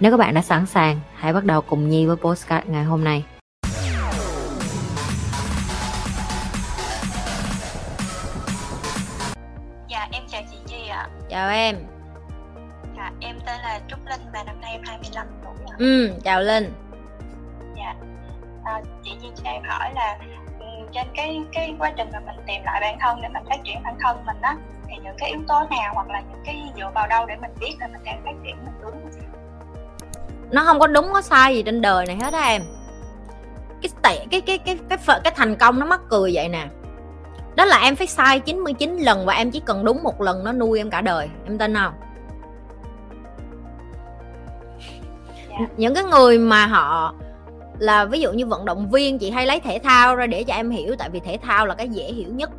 Nếu các bạn đã sẵn sàng, hãy bắt đầu cùng Nhi với postcard ngày hôm nay. Dạ em chào chị Nhi ạ. Chào em. Dạ em tên là Trúc Linh và năm nay em 25 tuổi ạ. Ừ, chào Linh. Dạ. À, chị Nhi cho em hỏi là ừ, trên cái cái quá trình mà mình tìm lại bản thân để mình phát triển bản thân mình á thì những cái yếu tố nào hoặc là những cái dựa vào đâu để mình biết là mình đang phát triển mình đúng Nó không có đúng có sai gì trên đời này hết á em. Cái tệ cái cái cái cái cái, cái thành công nó mắc cười vậy nè. Đó là em phải sai 99 lần và em chỉ cần đúng một lần nó nuôi em cả đời. Em tin không? Dạ. Những cái người mà họ là ví dụ như vận động viên chị hay lấy thể thao ra để cho em hiểu tại vì thể thao là cái dễ hiểu nhất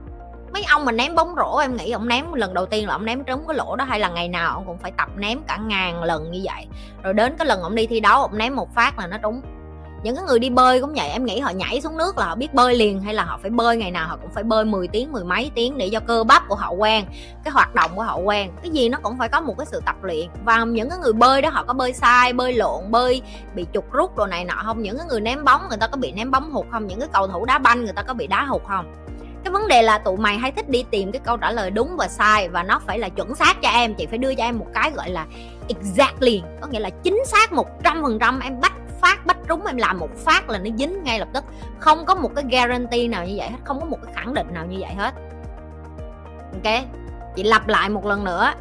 mấy ông mà ném bóng rổ, em nghĩ ông ném lần đầu tiên là ông ném trúng cái lỗ đó hay là ngày nào ông cũng phải tập ném cả ngàn lần như vậy. Rồi đến cái lần ông đi thi đấu, ông ném một phát là nó trúng. Những cái người đi bơi cũng vậy, em nghĩ họ nhảy xuống nước là họ biết bơi liền hay là họ phải bơi, ngày nào họ cũng phải bơi 10 tiếng, mười mấy tiếng để cho cơ bắp của họ quen, cái hoạt động của họ quen. Cái gì nó cũng phải có một cái sự tập luyện. Và những cái người bơi đó họ có bơi sai, bơi lộn, bơi bị trục rút đồ này nọ không? Những cái người ném bóng người ta có bị ném bóng hụt không? Những cái cầu thủ đá banh người ta có bị đá hụt không? Cái vấn đề là tụi mày hay thích đi tìm cái câu trả lời đúng và sai và nó phải là chuẩn xác cho em. Chị phải đưa cho em một cái gọi là exactly, có nghĩa là chính xác một trăm phần trăm. Em bắt phát, bắt trúng, em làm một phát là nó dính ngay lập tức. Không có một cái guarantee nào như vậy hết, không có một cái khẳng định nào như vậy hết. Ok? Chị lặp lại một lần nữa.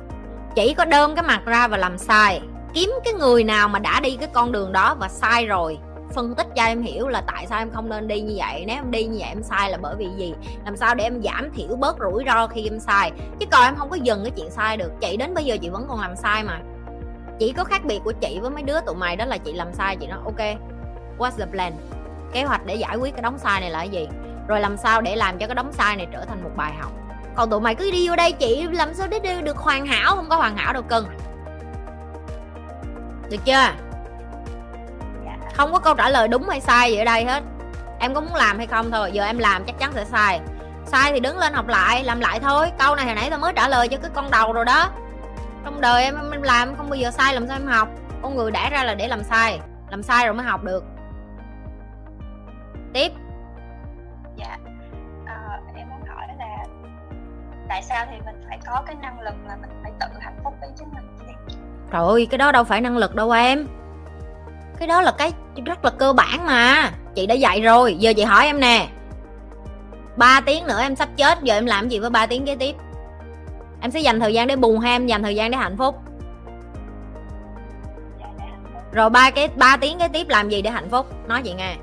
Chỉ có đơn cái mặt ra và làm sai. Kiếm cái người nào mà đã đi cái con đường đó và sai rồi phân tích cho em hiểu là tại sao em không nên đi như vậy. Nếu em đi như vậy em sai là bởi vì gì? Làm sao để em giảm thiểu bớt rủi ro khi em sai? Chứ còn em không có dừng cái chuyện sai được. Chị đến bây giờ chị vẫn còn làm sai mà. Chỉ có khác biệt của chị với mấy đứa tụi mày đó là chị làm sai, chị nói, ok, what's the plan? Kế hoạch để giải quyết cái đống sai này là cái gì? Rồi làm sao để làm cho cái đống sai này trở thành một bài học? Còn tụi mày cứ đi vô đây, chị làm sao để được hoàn hảo? Không có hoàn hảo đâu, cưng. Được chưa? Không có câu trả lời đúng hay sai gì ở đây hết. Em có muốn làm hay không thôi giờ em làm chắc chắn sẽ sai. Sai thì đứng lên học lại làm lại thôi. Câu này hồi nãy tao mới trả lời cho cái con đầu rồi đó. Trong đời em em làm không bao giờ sai làm sao em học? Con người đã ra là để làm sai làm sai rồi mới học được. Tiếp. Dạ. Ờ, em muốn hỏi là tại sao thì mình phải có cái năng lực là mình phải tự hạnh phúc với chính mình chị? Trời ơi, cái đó đâu phải năng lực đâu em Cái đó là cái rất là cơ bản mà. Chị đã dạy rồi, giờ chị hỏi em nè. 3 tiếng nữa em sắp chết, giờ em làm gì với 3 tiếng kế tiếp? Em sẽ dành thời gian để buồn hay em dành thời gian để hạnh phúc. Rồi ba cái 3 tiếng kế tiếp làm gì để hạnh phúc? Nói chị nghe.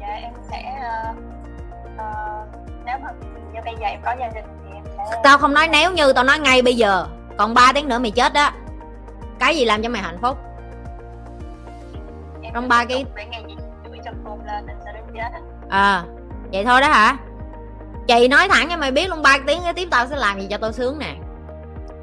Dạ em sẽ ờ, ờ, nếu mà như bây giờ em có gia đình thì em sẽ Tao không nói nếu như, tao nói ngay bây giờ Còn 3 tiếng nữa mày chết đó. Cái gì làm cho mày hạnh phúc? Em trong ba cái- tục để ngày gì chửi trong phone lên mình sẽ đến chết. À vậy thôi đó hả? Chị nói thẳng cho mày biết luôn ba tiếng kế tiếp tao sẽ làm gì cho tao sướng nè.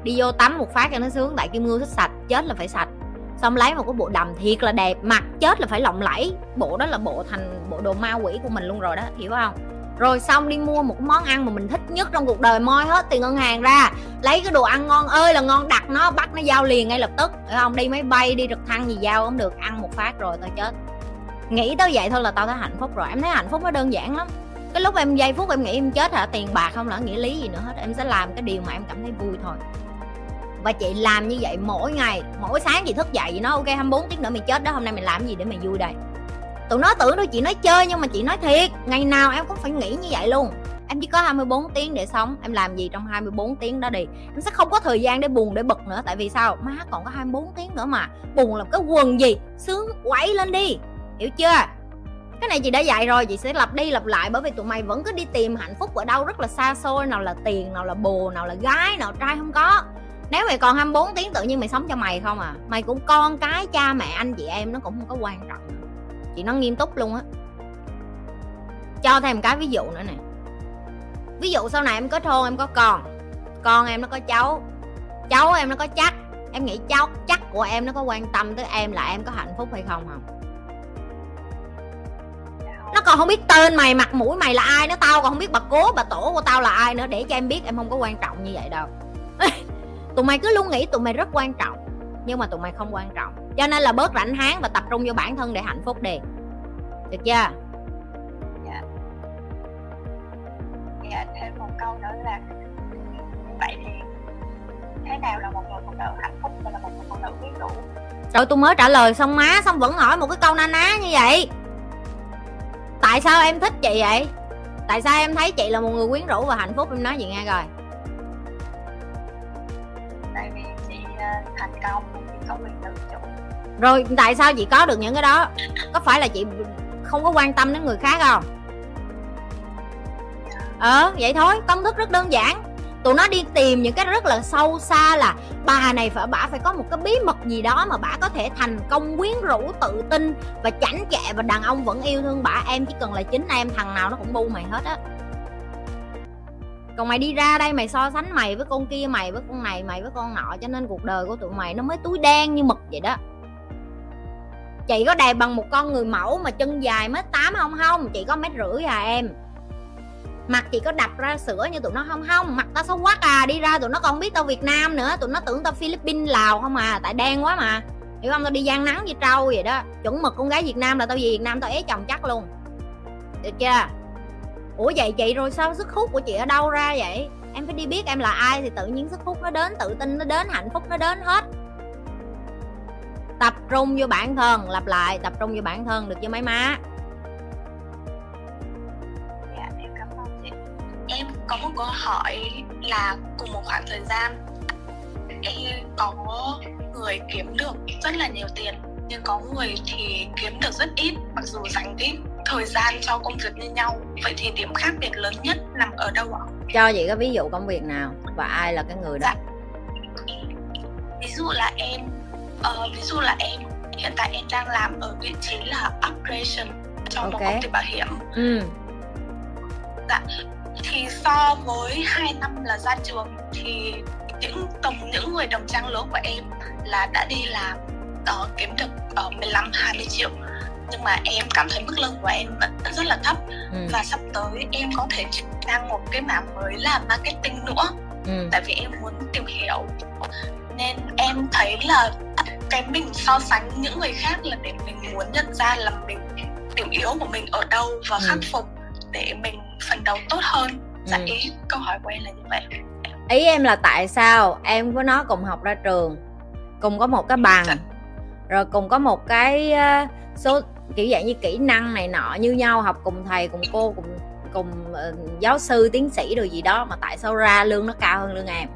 Đi vô tắm một phát cho nó sướng tại kim ngưu thích sạch chết là phải sạch. Xong lấy một cái bộ đầm thiệt là đẹp mặt chết là phải lộng lẫy. Bộ đó là bộ thành bộ đồ ma quỷ của mình luôn rồi đó hiểu không rồi xong đi mua một cái món ăn mà mình thích nhất trong cuộc đời moi hết tiền ngân hàng ra. Lấy cái đồ ăn ngon ơi là ngon, đặt nó, bắt nó giao liền ngay lập tức. Hiểu không? Đi máy bay, đi trực thăng gì giao không được, ăn một phát rồi tao chết. Nghĩ tới vậy thôi là tao thấy hạnh phúc rồi. Em thấy hạnh phúc nó đơn giản lắm. Cái lúc em giây phút em nghĩ em chết hả? Tiền bạc không là nghĩa lý gì nữa hết. Em sẽ làm cái điều mà em cảm thấy vui thôi. Và chị làm như vậy mỗi ngày, mỗi sáng chị thức dậy chị nói ok 24 tiếng nữa mày chết đó, hôm nay mày làm gì để mày vui đây? Tụi nó tưởng đâu chị nói chơi nhưng mà chị nói thiệt. Ngày nào em cũng phải nghĩ như vậy luôn. Em chỉ có 24 tiếng để sống. Em làm gì trong 24 tiếng đó đi? Em sẽ không có thời gian để buồn để bực nữa. Tại vì sao? Má còn có 24 tiếng nữa mà. Buồn làm cái quần gì? Sướng quẩy lên đi. Hiểu chưa? Cái này chị đã dạy rồi. Chị sẽ lặp đi lặp lại bởi vì tụi mày vẫn cứ đi tìm hạnh phúc ở đâu rất là xa xôi, nào là tiền, nào là bồ nào là gái, nào trai không có. Nếu mày còn 24 tiếng tự nhiên mày sống cho mày không à? Mày cũng con cái, cha mẹ, anh chị em nó cũng không có quan trọng chị nó nghiêm túc luôn á. Cho thêm cái ví dụ nữa nè. Ví dụ sau này em kết hôn em có con. Con em nó có cháu. Cháu em nó có chắc. Em nghĩ cháu, chắc của em nó có quan tâm tới em là em có hạnh phúc hay không không? Nó còn không biết tên mày, mặt mũi mày là ai nữa tao, còn không biết bà cố, bà tổ của tao là ai nữa. Để cho em biết, em không có quan trọng như vậy đâu. Tụi mày cứ luôn nghĩ tụi mày rất quan trọng, nhưng mà tụi mày không quan trọng cho nên là bớt rảnh háng và tập trung vô bản thân để hạnh phúc đi. Được chưa? Dạ. Dạ thêm một câu nữa là vậy thì thế nào là một người phụ nữ hạnh phúc và là một người phụ nữ quyến rũ rồi tôi mới trả lời xong má xong vẫn hỏi một cái câu na ná như vậy. Tại sao em thích chị vậy? Tại sao em thấy chị là một người quyến rũ và hạnh phúc? Em nói gì nghe rồi tại vì chị uh, thành công chị có quyền tự chủ rồi, tại sao chị có được những cái đó? Có phải là chị không có quan tâm đến người khác không? Ờ vậy thôi, công thức rất đơn giản. Tụi nó đi tìm những cái rất là sâu xa là bà này phải, bà phải có một cái bí mật gì đó mà bà có thể thành công quyến rũ, tự tin và chảnh chẹ và đàn ông vẫn yêu thương bà. Em chỉ cần là chính em, thằng nào nó cũng bu mày hết á. Còn mày đi ra đây mày so sánh mày với con kia, mày với con này, mày với con nọ, cho nên cuộc đời của tụi mày nó mới túi đen như mực vậy đó chị có đẹp bằng một con người mẫu mà chân dài mét tám không không? Chị có mét rưỡi à em? Mặt chị có đập ra sữa như tụi nó không không? Mặt tao xấu quá à đi ra tụi nó còn biết tao việt nam nữa. Tụi nó tưởng tao philippines, lào không à? Tại đen quá mà. Hiểu không? Tao đi gian nắng như trâu vậy đó. Chuẩn mực con gái việt nam là tao về việt nam tao ế chồng chắc luôn. Được chưa? Ủa vậy chị rồi sao sức hút của chị ở đâu ra vậy? Em phải đi biết em là ai thì tự nhiên sức hút nó đến, tự tin nó đến, hạnh phúc nó đến hết tập trung vô bản thân lặp lại tập trung vô bản thân được chưa mấy má? Dạ em cảm ơn chị. Em có một câu hỏi là cùng một khoảng thời gian em có người kiếm được rất là nhiều tiền nhưng có người thì kiếm được rất ít mặc dù dành ít thời gian cho công việc như nhau. Vậy thì điểm khác biệt lớn nhất nằm ở đâu ạ? Cho chị cái ví dụ công việc nào và ai là cái người đó. Dạ. ví dụ là em ờ, ví dụ là em hiện tại em đang làm ở vị trí là operation trong một Ok. công ty bảo hiểm. Ừ. Thì so với 2 năm là ra trường thì những tổng những người đồng trang lứa của em là đã đi làm uh, kiếm được uh, 15 20 triệu. Nhưng mà em cảm thấy mức lương của em vẫn rất là thấp. Ừ. Và sắp tới em có thể sang một cái mảng mới là marketing nữa. Ừ. Tại vì em muốn tìm hiểu. Nên em thấy là cái mình so sánh những người khác là để mình muốn nhận ra là mình điểm yếu của mình ở đâu và Ừ. khắc phục để mình phấn đấu tốt hơn dạ Ừ. ý câu hỏi của em là như vậy ý em là tại sao em với nó cùng học ra trường cùng có một cái bằng Dạ. rồi cùng có một cái ờ, số kiểu dạng như kỹ năng này nọ như nhau học cùng thầy cùng cô cùng cùng ờ, giáo sư tiến sĩ rồi gì đó mà tại sao ra lương nó cao hơn lương em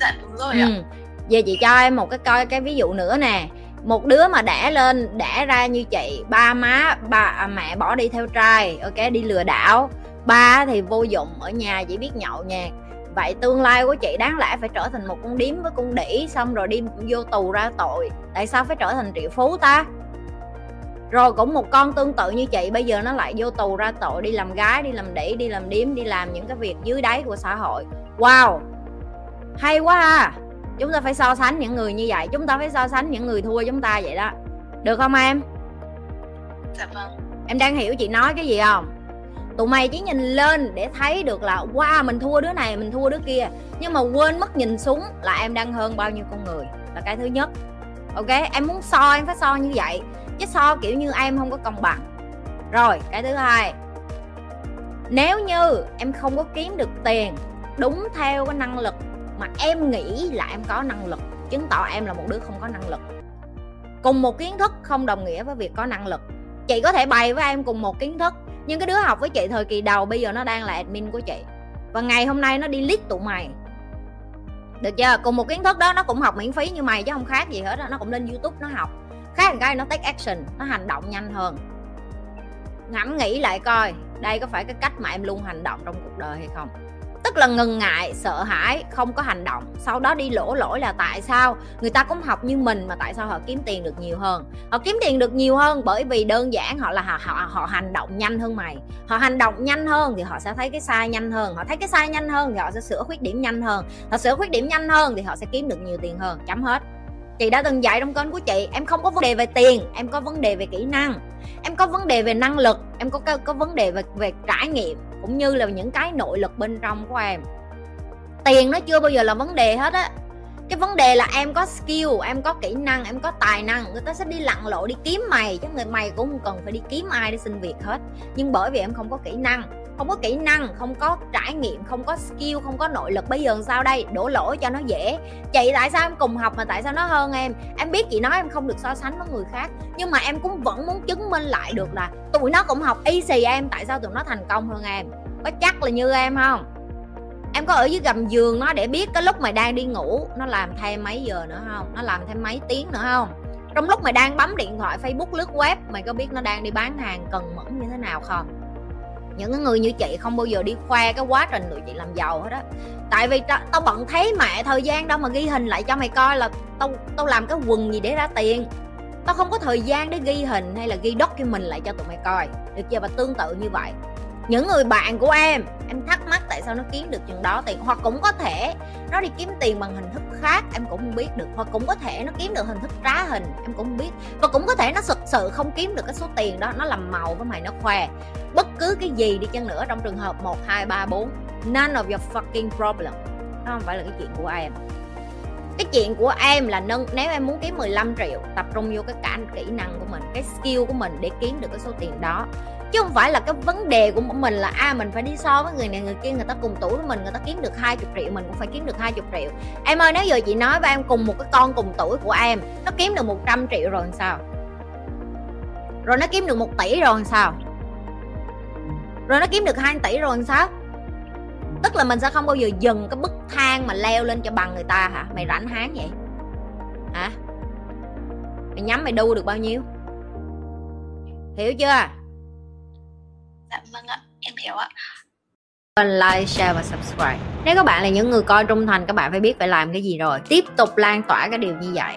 dạ đúng rồi ạ ừ giờ chị cho em một cái coi cái ví dụ nữa nè. Một đứa mà đẻ lên đẻ ra như chị ba má ba à, mẹ bỏ đi theo trai ok đi lừa đảo. Ba thì vô dụng ở nhà chỉ biết nhậu nhạt vậy tương lai của chị đáng lẽ phải trở thành một con điếm với con đĩ xong rồi đi vô tù ra tội. Tại sao phải trở thành triệu phú ta? Rồi cũng một con tương tự như chị bây giờ nó lại vô tù ra tội đi làm gái đi làm đĩ đi làm điếm đi làm những cái việc dưới đáy của xã hội. Wow! Hay quá à! Chúng ta phải so sánh những người như vậy. Chúng ta phải so sánh những người thua chúng ta vậy đó. Được không em? Dạ vâng. Em đang hiểu chị nói cái gì không? Tụi mày chỉ nhìn lên để thấy được là wow mình thua đứa này mình thua đứa kia. Nhưng mà quên mất nhìn xuống là em đang hơn bao nhiêu con người. Là cái thứ nhất. Ok? Em muốn so em phải so như vậy. Chứ so kiểu như em không có công bằng. Rồi cái thứ hai. Nếu như em không có kiếm được tiền đúng theo cái năng lực mà em nghĩ là em có năng lực, chứng tỏ em là một đứa không có năng lực. Cùng một kiến thức không đồng nghĩa với việc có năng lực. Chị có thể bày với em cùng một kiến thức, nhưng cái đứa học với chị thời kỳ đầu bây giờ nó đang là admin của chị. Và ngày hôm nay nó đi lít tụi mày. Được chưa? Cùng một kiến thức đó nó cũng học miễn phí như mày chứ không khác gì hết đó. nó cũng lên youtube nó học. Khác một cái nó take action, nó hành động nhanh hơn. Ngẫm nghĩ lại coi, đây có phải cái cách mà em luôn hành động trong cuộc đời hay không? Là ngần ngại sợ hãi không có hành động. Sau đó đi lỗ lỗi là tại sao? Người ta cũng học như mình mà tại sao họ kiếm tiền được nhiều hơn? Họ kiếm tiền được nhiều hơn bởi vì đơn giản họ là họ họ, họ hành động nhanh hơn mày. Họ hành động nhanh hơn thì họ sẽ thấy cái sai nhanh hơn. Họ thấy cái sai nhanh hơn thì họ sẽ sửa khuyết điểm nhanh hơn. Họ sửa khuyết điểm nhanh hơn thì họ sẽ kiếm được nhiều tiền hơn. Chấm hết chị đã từng dạy trong kênh của chị em không có vấn đề về tiền em có vấn đề về kỹ năng em có vấn đề về năng lực em có có, vấn đề về về trải nghiệm cũng như là những cái nội lực bên trong của em. Tiền nó chưa bao giờ là vấn đề hết á. Cái vấn đề là em có skill em có kỹ năng em có tài năng người ta sẽ đi lặn lộ đi kiếm mày chứ người mày cũng không cần phải đi kiếm ai để xin việc hết. Nhưng bởi vì em không có kỹ năng không có kỹ năng, không có trải nghiệm, không có skill, không có nội lực, bây giờ sao đây? Đổ lỗi cho nó dễ. Chị tại sao em cùng học mà tại sao nó hơn em? Em biết chị nói em không được so sánh với người khác, nhưng mà em cũng vẫn muốn chứng minh lại được là tụi nó cũng học y xì em, tại sao tụi nó thành công hơn em? Có chắc là như em không? Em có ở dưới gầm giường nó để biết cái lúc mày đang đi ngủ, nó làm thêm mấy giờ nữa không? Nó làm thêm mấy tiếng nữa không? Trong lúc mày đang bấm điện thoại, facebook, lướt web, mày có biết nó đang đi bán hàng cần mẫn như thế nào không? Những người như chị không bao giờ đi khoe cái quá trình tụi chị làm giàu hết á. Tại vì tao, tao bận thấy mẹ thời gian đâu mà ghi hình lại cho mày coi là tao tao làm cái quần gì để ra tiền. Tao không có thời gian để ghi hình hay là ghi document lại cho tụi mày coi. Được chưa? Và tương tự như vậy những người bạn của em em thắc mắc tại sao nó kiếm được chừng đó tiền. Hoặc cũng có thể nó đi kiếm tiền bằng hình thức khác em cũng không biết được. Hoặc cũng có thể nó kiếm được hình thức trá hình em cũng không biết. Và cũng có thể nó thực sự không kiếm được cái số tiền đó nó làm màu với mày nó khoe bất cứ cái gì đi chăng nữa trong trường hợp 1, 2, 3, 4 none of your fucking problem. Nó không phải là cái chuyện của em. Cái chuyện của em là nâng nếu em muốn kiếm 15 triệu tập trung vô cái cả kỹ năng của mình cái skill của mình để kiếm được cái số tiền đó chứ không phải là cái vấn đề của mình là a à, mình phải đi so với người này người kia người ta cùng tuổi với mình người ta kiếm được 20 triệu mình cũng phải kiếm được 20 triệu. Em ơi nếu giờ chị nói với em cùng một cái con cùng tuổi của em nó kiếm được 100 triệu rồi sao? Rồi nó kiếm được 1 tỷ rồi sao? Rồi nó kiếm được 2 tỷ rồi sao? Tức là mình sẽ không bao giờ dừng cái bức thang mà leo lên cho bằng người ta hả? Mày rảnh háng vậy? Hả? Mày nhắm mày đu được bao nhiêu? Hiểu chưa? Dạ vâng ạ em hiểu ạ like, share và subscribe. Nếu các bạn là những người coi trung thành, các bạn phải biết phải làm cái gì rồi. Tiếp tục lan tỏa cái điều như vậy.